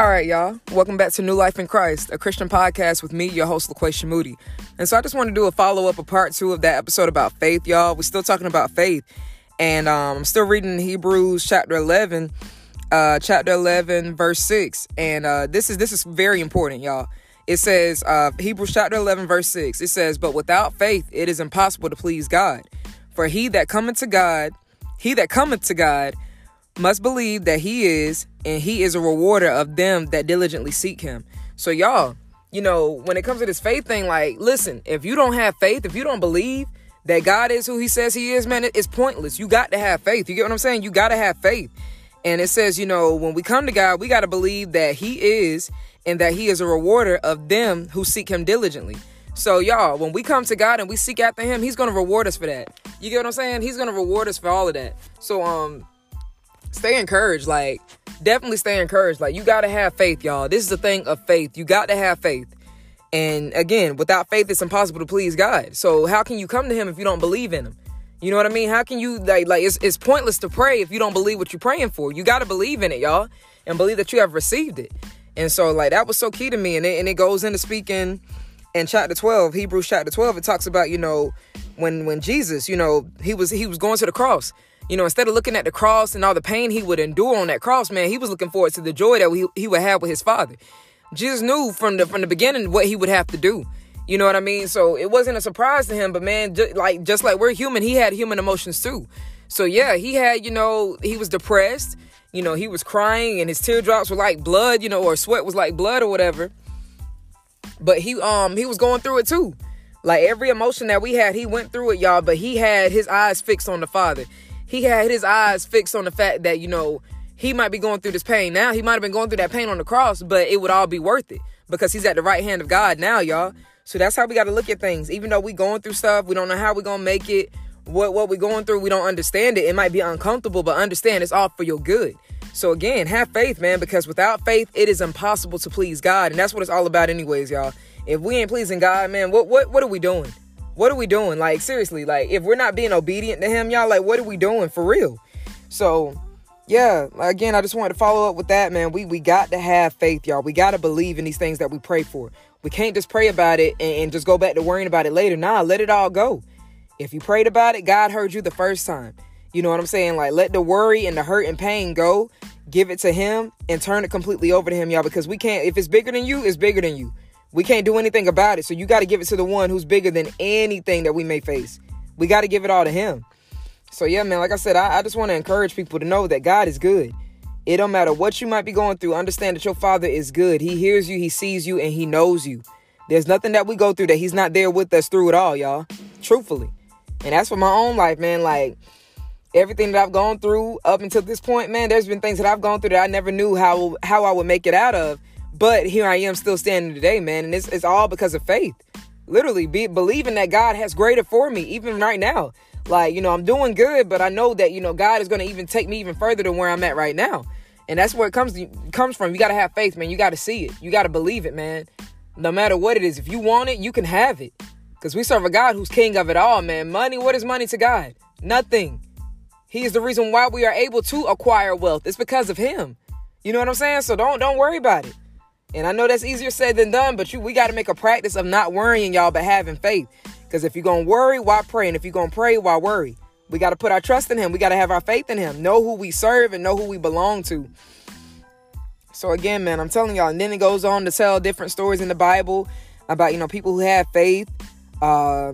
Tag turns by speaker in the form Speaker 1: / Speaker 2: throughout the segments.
Speaker 1: All right, y'all. Welcome back to New Life in Christ, a Christian podcast with me, your host, LaQuaisha Moody. And so I just want to do a follow up, a part two of that episode about faith, y'all. We're still talking about faith. And um, I'm still reading Hebrews chapter 11, uh, chapter 11, verse 6. And uh, this is this is very important, y'all. It says, uh, Hebrews chapter 11, verse 6. It says, But without faith, it is impossible to please God. For he that cometh to God, he that cometh to God, must believe that he is, and he is a rewarder of them that diligently seek him. So, y'all, you know, when it comes to this faith thing, like, listen, if you don't have faith, if you don't believe that God is who he says he is, man, it's pointless. You got to have faith. You get what I'm saying? You got to have faith. And it says, you know, when we come to God, we got to believe that he is and that he is a rewarder of them who seek him diligently. So, y'all, when we come to God and we seek after him, he's going to reward us for that. You get what I'm saying? He's going to reward us for all of that. So, um, stay encouraged. Like, definitely stay encouraged. Like, you got to have faith, y'all. This is a thing of faith. You got to have faith. And again, without faith, it's impossible to please God. So, how can you come to Him if you don't believe in Him? You know what I mean? How can you like like it's it's pointless to pray if you don't believe what you're praying for. You got to believe in it, y'all, and believe that you have received it. And so like that was so key to me and it, and it goes into speaking in chapter 12, Hebrews chapter 12, it talks about, you know, when when Jesus, you know, he was he was going to the cross you know, instead of looking at the cross and all the pain he would endure on that cross, man, he was looking forward to the joy that he, he would have with his father. Jesus knew from the from the beginning what he would have to do. You know what I mean? So it wasn't a surprise to him, but man, just like just like we're human, he had human emotions too. So yeah, he had, you know, he was depressed. You know, he was crying and his teardrops were like blood, you know, or sweat was like blood or whatever. But he um he was going through it too. Like every emotion that we had, he went through it, y'all, but he had his eyes fixed on the Father he had his eyes fixed on the fact that, you know, he might be going through this pain now. He might have been going through that pain on the cross, but it would all be worth it because he's at the right hand of God now, y'all. So that's how we got to look at things. Even though we going through stuff, we don't know how we're going to make it. What what we're going through, we don't understand it. It might be uncomfortable, but understand it's all for your good. So again, have faith, man, because without faith, it is impossible to please God. And that's what it's all about anyways, y'all. If we ain't pleasing God, man, what what what are we doing? What are we doing? Like, seriously, like, if we're not being obedient to Him, y'all, like, what are we doing for real? So, yeah, again, I just wanted to follow up with that, man. We we got to have faith, y'all. We got to believe in these things that we pray for. We can't just pray about it and, and just go back to worrying about it later. Nah, let it all go. If you prayed about it, God heard you the first time. You know what I'm saying? Like, let the worry and the hurt and pain go. Give it to Him and turn it completely over to Him, y'all. Because we can't. If it's bigger than you, it's bigger than you. We can't do anything about it. So you got to give it to the one who's bigger than anything that we may face. We got to give it all to him. So yeah, man, like I said, I, I just want to encourage people to know that God is good. It don't matter what you might be going through. Understand that your father is good. He hears you, he sees you, and he knows you. There's nothing that we go through that he's not there with us through it all, y'all. Truthfully. And that's for my own life, man. Like everything that I've gone through up until this point, man, there's been things that I've gone through that I never knew how how I would make it out of. But here I am still standing today, man. And it's, it's all because of faith. Literally, be, believing that God has greater for me, even right now. Like, you know, I'm doing good, but I know that, you know, God is going to even take me even further than where I'm at right now. And that's where it comes comes from. You got to have faith, man. You got to see it. You got to believe it, man. No matter what it is. If you want it, you can have it. Because we serve a God who's king of it all, man. Money, what is money to God? Nothing. He is the reason why we are able to acquire wealth. It's because of him. You know what I'm saying? So don't don't worry about it. And I know that's easier said than done, but you we got to make a practice of not worrying y'all, but having faith. Because if you're gonna worry, why pray? And if you're gonna pray, why worry? We got to put our trust in Him. We got to have our faith in Him. Know who we serve and know who we belong to. So again, man, I'm telling y'all. And then it goes on to tell different stories in the Bible about you know people who have faith. Uh,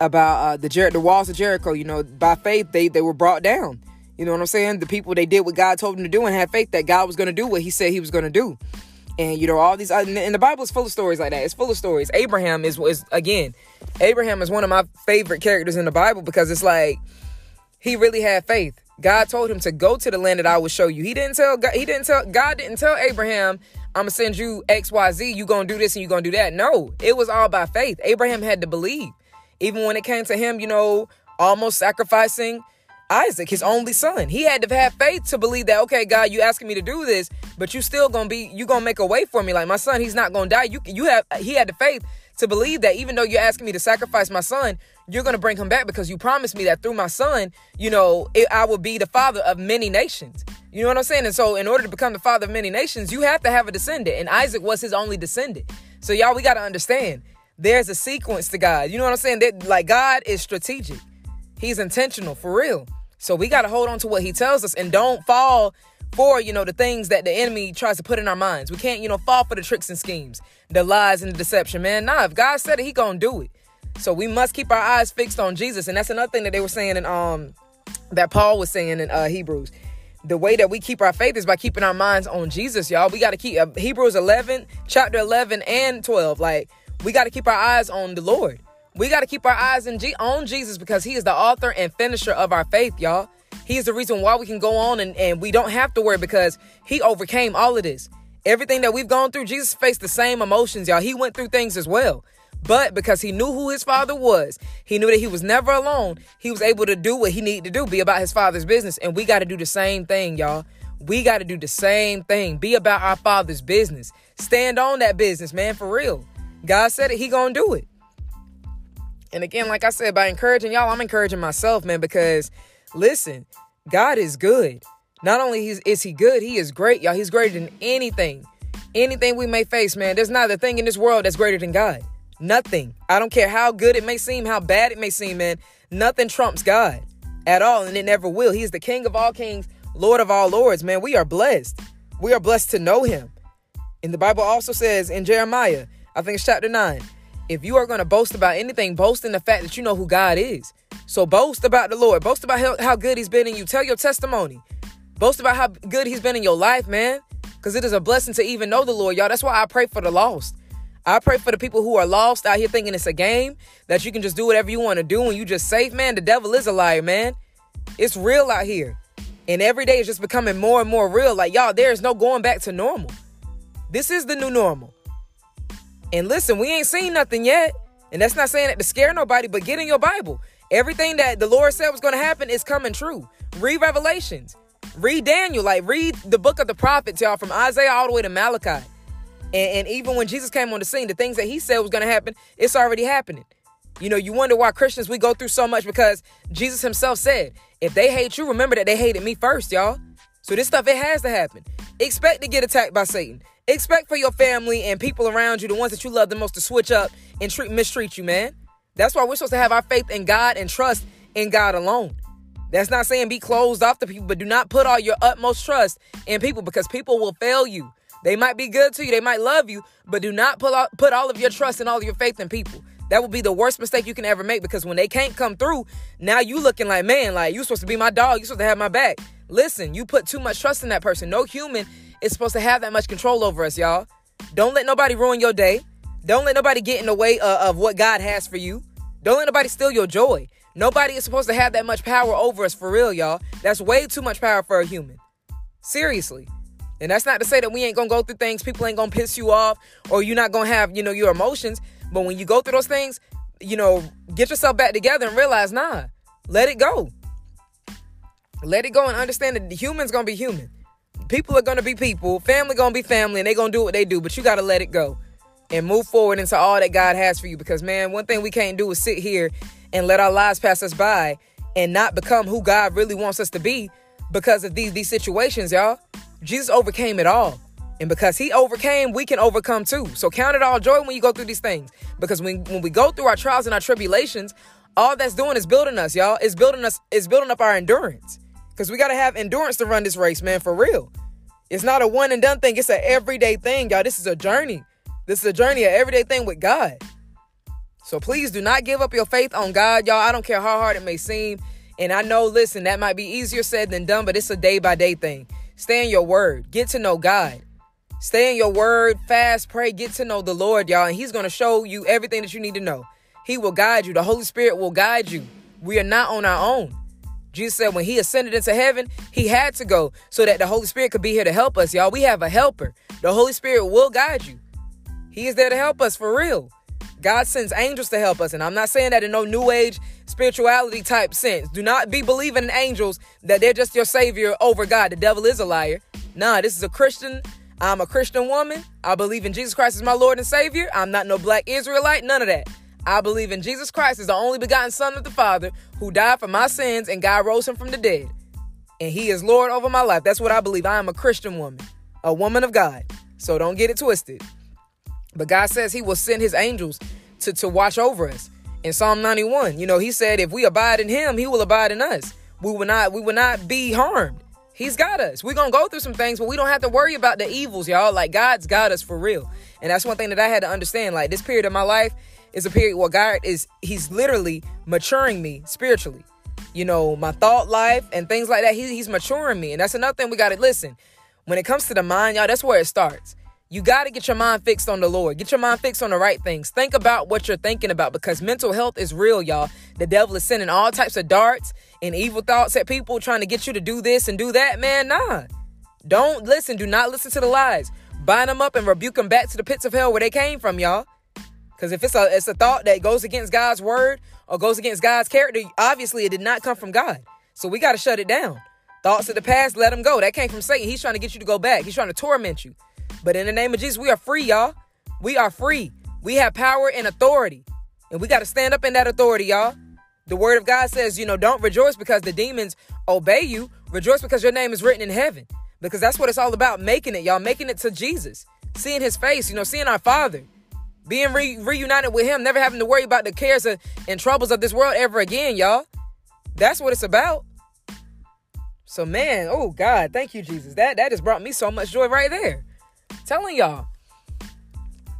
Speaker 1: about uh, the Jer- the walls of Jericho. You know, by faith they they were brought down. You know what I'm saying? The people they did what God told them to do and had faith that God was going to do what He said He was going to do and you know all these and the bible is full of stories like that. It's full of stories. Abraham is is again abraham is one of my favorite characters in the bible because it's like he really had faith. God told him to go to the land that i will show you. He didn't tell god he didn't tell god didn't tell abraham i'm gonna send you xyz you gonna do this and you gonna do that. No it was all by faith. Abraham had to believe. Even when it came to him you know almost sacrificing Isaac, his only son. He had to have faith to believe that, okay, God, you asking me to do this, but you still gonna be, you gonna make a way for me. Like my son, he's not gonna die. You you have he had the faith to believe that even though you're asking me to sacrifice my son, you're gonna bring him back because you promised me that through my son, you know, it, I will be the father of many nations. You know what I'm saying? And so, in order to become the father of many nations, you have to have a descendant. And Isaac was his only descendant. So, y'all, we got to understand there's a sequence to God. You know what I'm saying? That, like, God is strategic, He's intentional for real. So, we got to hold on to what He tells us and don't fall for, you know, the things that the enemy tries to put in our minds. We can't, you know, fall for the tricks and schemes, the lies and the deception, man. Nah, if God said it, He gonna do it. So we must keep our eyes fixed on Jesus. And that's another thing that they were saying in um that Paul was saying in uh, Hebrews. The way that we keep our faith is by keeping our minds on Jesus, y'all. We got to keep uh, Hebrews 11, chapter 11 and 12. Like, we got to keep our eyes on the Lord. We got to keep our eyes G- on Jesus because he is the author and finisher of our faith, y'all. He is the reason why we can go on and, and we don't have to worry because he overcame all of this. Everything that we've gone through, Jesus faced the same emotions, y'all. He went through things as well. But because he knew who his father was, he knew that he was never alone. He was able to do what he needed to do, be about his father's business. And we got to do the same thing, y'all. We got to do the same thing. Be about our father's business. Stand on that business, man, for real. God said it, he going to do it. And again, like I said, by encouraging y'all, I'm encouraging myself, man, because listen, God is good. Not only is he good, he is great, y'all. He's greater than anything. Anything we may face, man. There's not a thing in this world that's greater than God. Nothing. I don't care how good it may seem, how bad it may seem, man. Nothing trumps God at all, and it never will. He is the King of all kings, Lord of all lords, man. We are blessed. We are blessed to know him. And the Bible also says in Jeremiah, I think it's chapter 9, if you are going to boast about anything, boast in the fact that you know who God is. So boast about the Lord. Boast about how, how good he's been in you. Tell your testimony. Boast about how good he's been in your life, man. Because it is a blessing to even know the Lord, y'all. That's why I pray for the lost. I pray for the people who are lost out here thinking it's a game, that you can just do whatever you want to do and you just safe, man. The devil is a liar, man. It's real out here. And every day is just becoming more and more real. Like, y'all, there is no going back to normal. This is the new normal. And listen, we ain't seen nothing yet. And that's not saying that to scare nobody, but get in your Bible. Everything that the Lord said was going to happen is coming true. Read Revelations. Read Daniel. Like, read the book of the prophets, y'all, from Isaiah all the way to Malachi. And, and even when Jesus came on the scene, the things that he said was going to happen, it's already happening. You know, you wonder why Christians, we go through so much because Jesus himself said, if they hate you, remember that they hated me first, y'all. So this stuff, it has to happen. Expect to get attacked by Satan. Expect for your family and people around you, the ones that you love the most, to switch up and treat, mistreat you, man. That's why we're supposed to have our faith in God and trust in God alone. That's not saying be closed off to people, but do not put all your utmost trust in people because people will fail you. They might be good to you, they might love you, but do not put all, put all of your trust and all of your faith in people. That would be the worst mistake you can ever make because when they can't come through, now you looking like, man, like you supposed to be my dog, you supposed to have my back. Listen, you put too much trust in that person. No human is supposed to have that much control over us, y'all. Don't let nobody ruin your day. Don't let nobody get in the way of, of what God has for you. Don't let nobody steal your joy. Nobody is supposed to have that much power over us for real, y'all. That's way too much power for a human. Seriously. And that's not to say that we ain't gonna go through things, people ain't gonna piss you off, or you're not gonna have, you know, your emotions. But when you go through those things, you know, get yourself back together and realize, nah, let it go. Let it go and understand that the human's gonna be human. People are gonna be people, family gonna be family, and they gonna do what they do, but you gotta let it go and move forward into all that God has for you. Because man, one thing we can't do is sit here and let our lives pass us by and not become who God really wants us to be because of these these situations, y'all. Jesus overcame it all. And because he overcame, we can overcome too. So count it all joy when you go through these things. Because when, when we go through our trials and our tribulations, all that's doing is building us, y'all. It's building us, it's building up our endurance. Because we got to have endurance to run this race, man, for real. It's not a one and done thing. It's an everyday thing, y'all. This is a journey. This is a journey, an everyday thing with God. So please do not give up your faith on God, y'all. I don't care how hard it may seem. And I know, listen, that might be easier said than done, but it's a day by day thing. Stay in your word. Get to know God. Stay in your word, fast, pray, get to know the Lord, y'all. And He's going to show you everything that you need to know. He will guide you. The Holy Spirit will guide you. We are not on our own. Jesus said when He ascended into heaven, He had to go so that the Holy Spirit could be here to help us, y'all. We have a helper. The Holy Spirit will guide you. He is there to help us for real. God sends angels to help us. And I'm not saying that in no new age spirituality type sense. Do not be believing in angels that they're just your savior over God. The devil is a liar. Nah, this is a Christian. I'm a Christian woman. I believe in Jesus Christ as my Lord and Savior. I'm not no black Israelite, none of that. I believe in Jesus Christ as the only begotten Son of the Father who died for my sins and God rose him from the dead. and He is Lord over my life. That's what I believe. I am a Christian woman, a woman of God. So don't get it twisted. But God says He will send His angels to, to watch over us. In Psalm 91, you know, He said, if we abide in Him, He will abide in us. We will not, we will not be harmed. He's got us. We're gonna go through some things, but we don't have to worry about the evils, y'all. Like God's got us for real. And that's one thing that I had to understand. Like this period of my life is a period where God is He's literally maturing me spiritually. You know, my thought life and things like that. He, he's maturing me. And that's another thing we gotta listen. When it comes to the mind, y'all, that's where it starts. You got to get your mind fixed on the Lord. Get your mind fixed on the right things. Think about what you're thinking about because mental health is real, y'all. The devil is sending all types of darts and evil thoughts at people trying to get you to do this and do that. Man, nah. Don't listen. Do not listen to the lies. Bind them up and rebuke them back to the pits of hell where they came from, y'all. Because if it's a it's a thought that goes against God's word or goes against God's character, obviously it did not come from God. So we got to shut it down. Thoughts of the past, let them go. That came from Satan. He's trying to get you to go back. He's trying to torment you. But in the name of Jesus, we are free, y'all. We are free. We have power and authority. And we got to stand up in that authority, y'all. The word of God says, you know, don't rejoice because the demons obey you. Rejoice because your name is written in heaven. Because that's what it's all about, making it, y'all, making it to Jesus. Seeing his face, you know, seeing our Father. Being re- reunited with him, never having to worry about the cares of, and troubles of this world ever again, y'all. That's what it's about. So man, oh God, thank you, Jesus. That that just brought me so much joy right there telling y'all.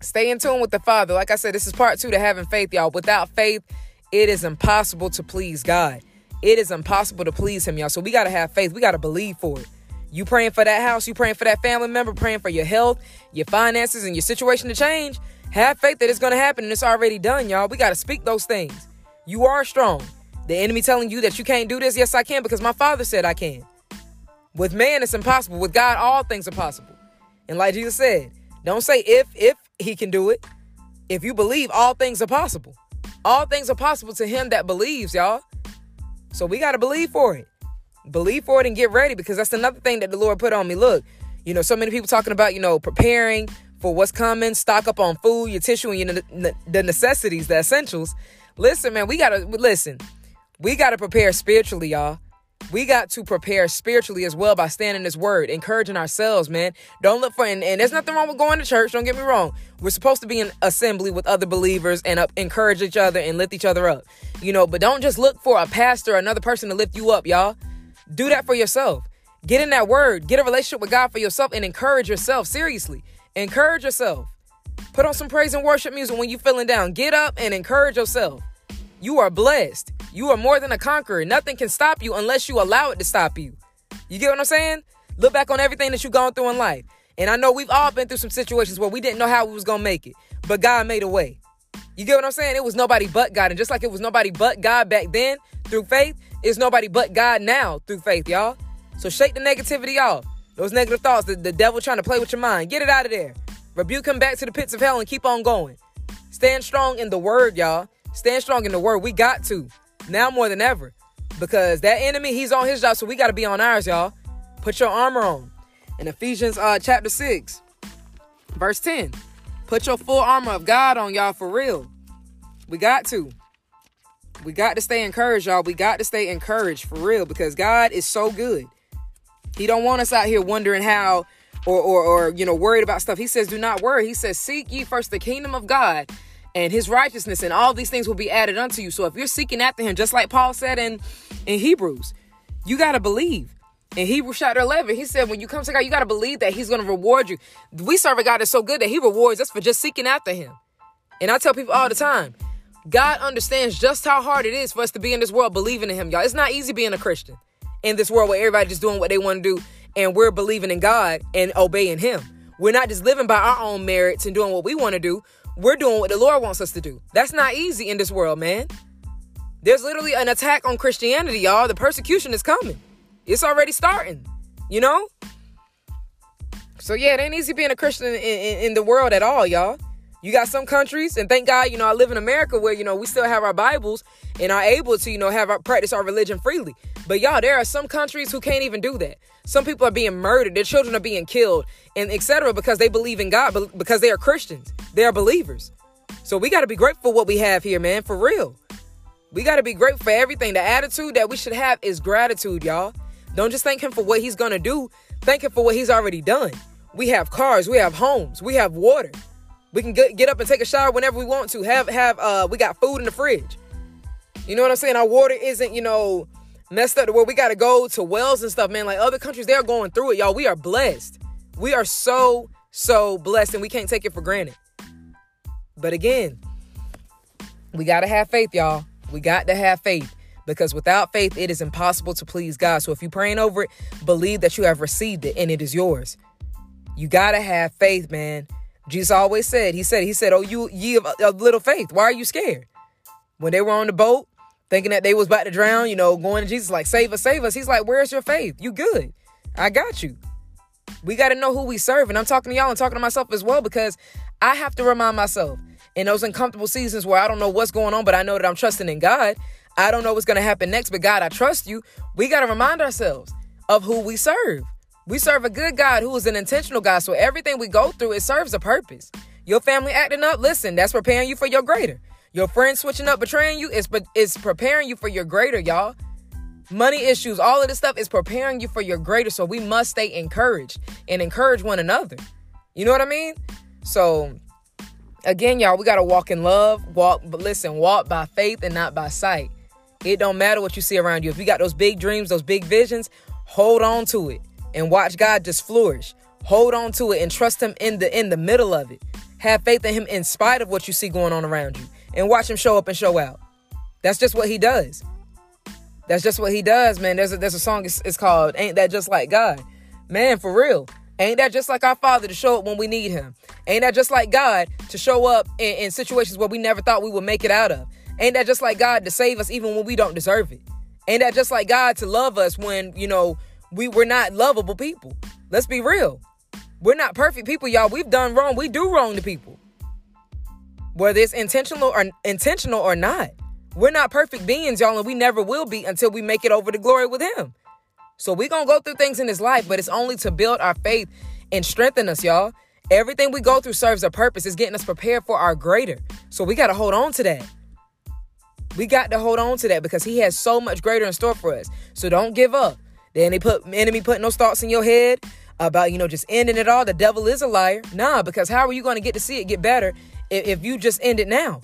Speaker 1: Stay in tune with the Father. Like I said, this is part two to having faith, y'all. Without faith, it is impossible to please God. It is impossible to please Him, y'all. So we got to have faith. We got to believe for it. You praying for that house, you praying for that family member, praying for your health, your finances, and your situation to change. Have faith that it's going to happen and it's already done, y'all. We got to speak those things. You are strong. The enemy telling you that you can't do this, yes, I can, because my father said I can. With man, it's impossible. With God, all things are possible. And like Jesus said, don't say if if he can do it. If you believe, all things are possible. All things are possible to him that believes, y'all. So we got to believe for it. Believe for it and get ready because that's another thing that the Lord put on me. Look, you know, so many people talking about, you know, preparing for what's coming, stock up on food, your tissue, and your, the necessities, the essentials. Listen, man, we got to listen. We got to prepare spiritually, y'all we got to prepare spiritually as well by standing this word, encouraging ourselves, man. Don't look for, and, and, there's nothing wrong with going to church. Don't get me wrong. We're supposed to be in assembly with other believers and encourage each other and lift each other up, you know. But don't just look for a pastor or another person to lift you up, y'all. Do that for yourself. Get in that word. Get a relationship with God for yourself and encourage yourself. Seriously, encourage yourself. Put on some praise and worship music when you're feeling down. Get up and encourage yourself. You are blessed. You are more than a conqueror. Nothing can stop you unless you allow it to stop you. You get what I'm saying? Look back on everything that you've gone through in life. And I know we've all been through some situations where we didn't know how we was gonna make it. But God made a way. You get what I'm saying? It was nobody but God. And just like it was nobody but God back then through faith, it's nobody but God now through faith, y'all. So shake the negativity off. Those negative thoughts, the, the devil trying to play with your mind. Get it out of there. Rebuke him back to the pits of hell and keep on going. Stand strong in the word, y'all. Stand strong in the word. We got to now more than ever because that enemy, he's on his job, so we got to be on ours, y'all. Put your armor on. In Ephesians uh, chapter 6, verse 10, put your full armor of God on, y'all, for real. We got to. We got to stay encouraged, y'all. We got to stay encouraged for real because God is so good. He don't want us out here wondering how or, or, or you know worried about stuff. He says, "Do not worry." He says, "Seek ye first the kingdom of God and his righteousness and all these things will be added unto you. So if you're seeking after him, just like Paul said in, in Hebrews, you got to believe. In Hebrews chapter 11, he said, when you come to God, you got to believe that he's going to reward you. We serve a God that's so good that he rewards us for just seeking after him. And I tell people all the time, God understands just how hard it is for us to be in this world believing in him, y'all. It's not easy being a Christian in this world where everybody's just doing what they want to do and we're believing in God and obeying him. We're not just living by our own merits and doing what we want to do we're doing what the Lord wants us to do. That's not easy in this world, man. There's literally an attack on Christianity, y'all. The persecution is coming. It's already starting, you know? So, yeah, it ain't easy being a Christian in, in, in the world at all, y'all. You got some countries, and thank God, you know, I live in America where, you know, we still have our Bibles and are able to, you know, have our practice our religion freely. But y'all, there are some countries who can't even do that. Some people are being murdered, their children are being killed, and etc. because they believe in God, because they are Christians. They are believers. So we got to be grateful what we have here, man, for real. We got to be grateful for everything. The attitude that we should have is gratitude, y'all. Don't just thank him for what he's to do, thank him for what he's already done. We have cars, we have homes, we have water. We can get, up and take a shower whenever we want to. Have have uh we got food in the fridge. You know what I'm saying? Our water isn't, you know, messed up to where we got to go to wells and stuff, man. Like other countries, they're going through it, y'all. We are blessed. We are so, so blessed, and we can't take it for granted. But again, we got to have faith, y'all. We got to have faith because without faith, it is impossible to please God. So if you're praying over it, believe that you have received it and it is yours. You got to have faith, man. Jesus always said, He said, He said, Oh, you ye of, of little faith. Why are you scared? When they were on the boat, thinking that they was about to drown, you know, going to Jesus like, save us, save us. He's like, where's your faith? You good. I got you. We got to know who we serve. And I'm talking to y'all and talking to myself as well because I have to remind myself in those uncomfortable seasons where I don't know what's going on, but I know that I'm trusting in God. I don't know what's going to happen next, but God, I trust you. We got to remind ourselves of who we serve. We serve a good God who is an intentional God. So everything we go through, it serves a purpose. Your family acting up, listen, that's preparing you for your greater. Your friends switching up, betraying you, is is preparing you for your greater, y'all. Money issues, all of this stuff is preparing you for your greater. So we must stay encouraged and encourage one another. You know what I mean? So again, y'all, we gotta walk in love. Walk, but listen, walk by faith and not by sight. It don't matter what you see around you. If you got those big dreams, those big visions, hold on to it and watch God just flourish. Hold on to it and trust Him in the in the middle of it. Have faith in Him in spite of what you see going on around you and watch him show up and show out. That's just what he does. That's just what he does, man. There's a, there's a song, it's, it's called Ain't That Just Like God? Man, for real. Ain't that just like our Father to show up when we need Him? Ain't that just like God to show up in, in, situations where we never thought we would make it out of? Ain't that just like God to save us even when we don't deserve it? Ain't that just like God to love us when, you know, we, we're not lovable people? Let's be real. We're not perfect people, y'all. We've done wrong. We do wrong to people whether it's intentional or intentional or not. We're not perfect beings, y'all, and we never will be until we make it over to glory with him. So we're gonna go through things in this life, but it's only to build our faith and strengthen us, y'all. Everything we go through serves a purpose. It's getting us prepared for our greater. So we gotta hold on to that. We got to hold on to that because he has so much greater in store for us. So don't give up. Then they put enemy putting those thoughts in your head about, you know, just ending it all. The devil is a liar. Nah, because how are you going to get to see it get better if you just end it now.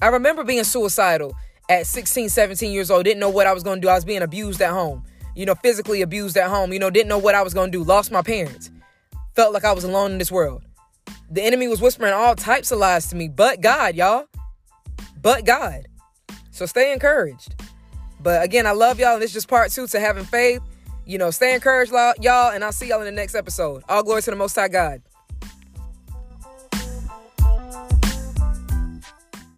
Speaker 1: I remember being suicidal at 16, 17 years old. Didn't know what I was going to do. I was being abused at home, you know, physically abused at home, you know, didn't know what I was going to do. Lost my parents. Felt like I was alone in this world. The enemy was whispering all types of lies to me, but God, y'all. But God. So stay encouraged. But again, I love y'all, and is just part two to having faith. You know, stay encouraged, y'all, and I'll see y'all in the next episode. All glory to the Most High God.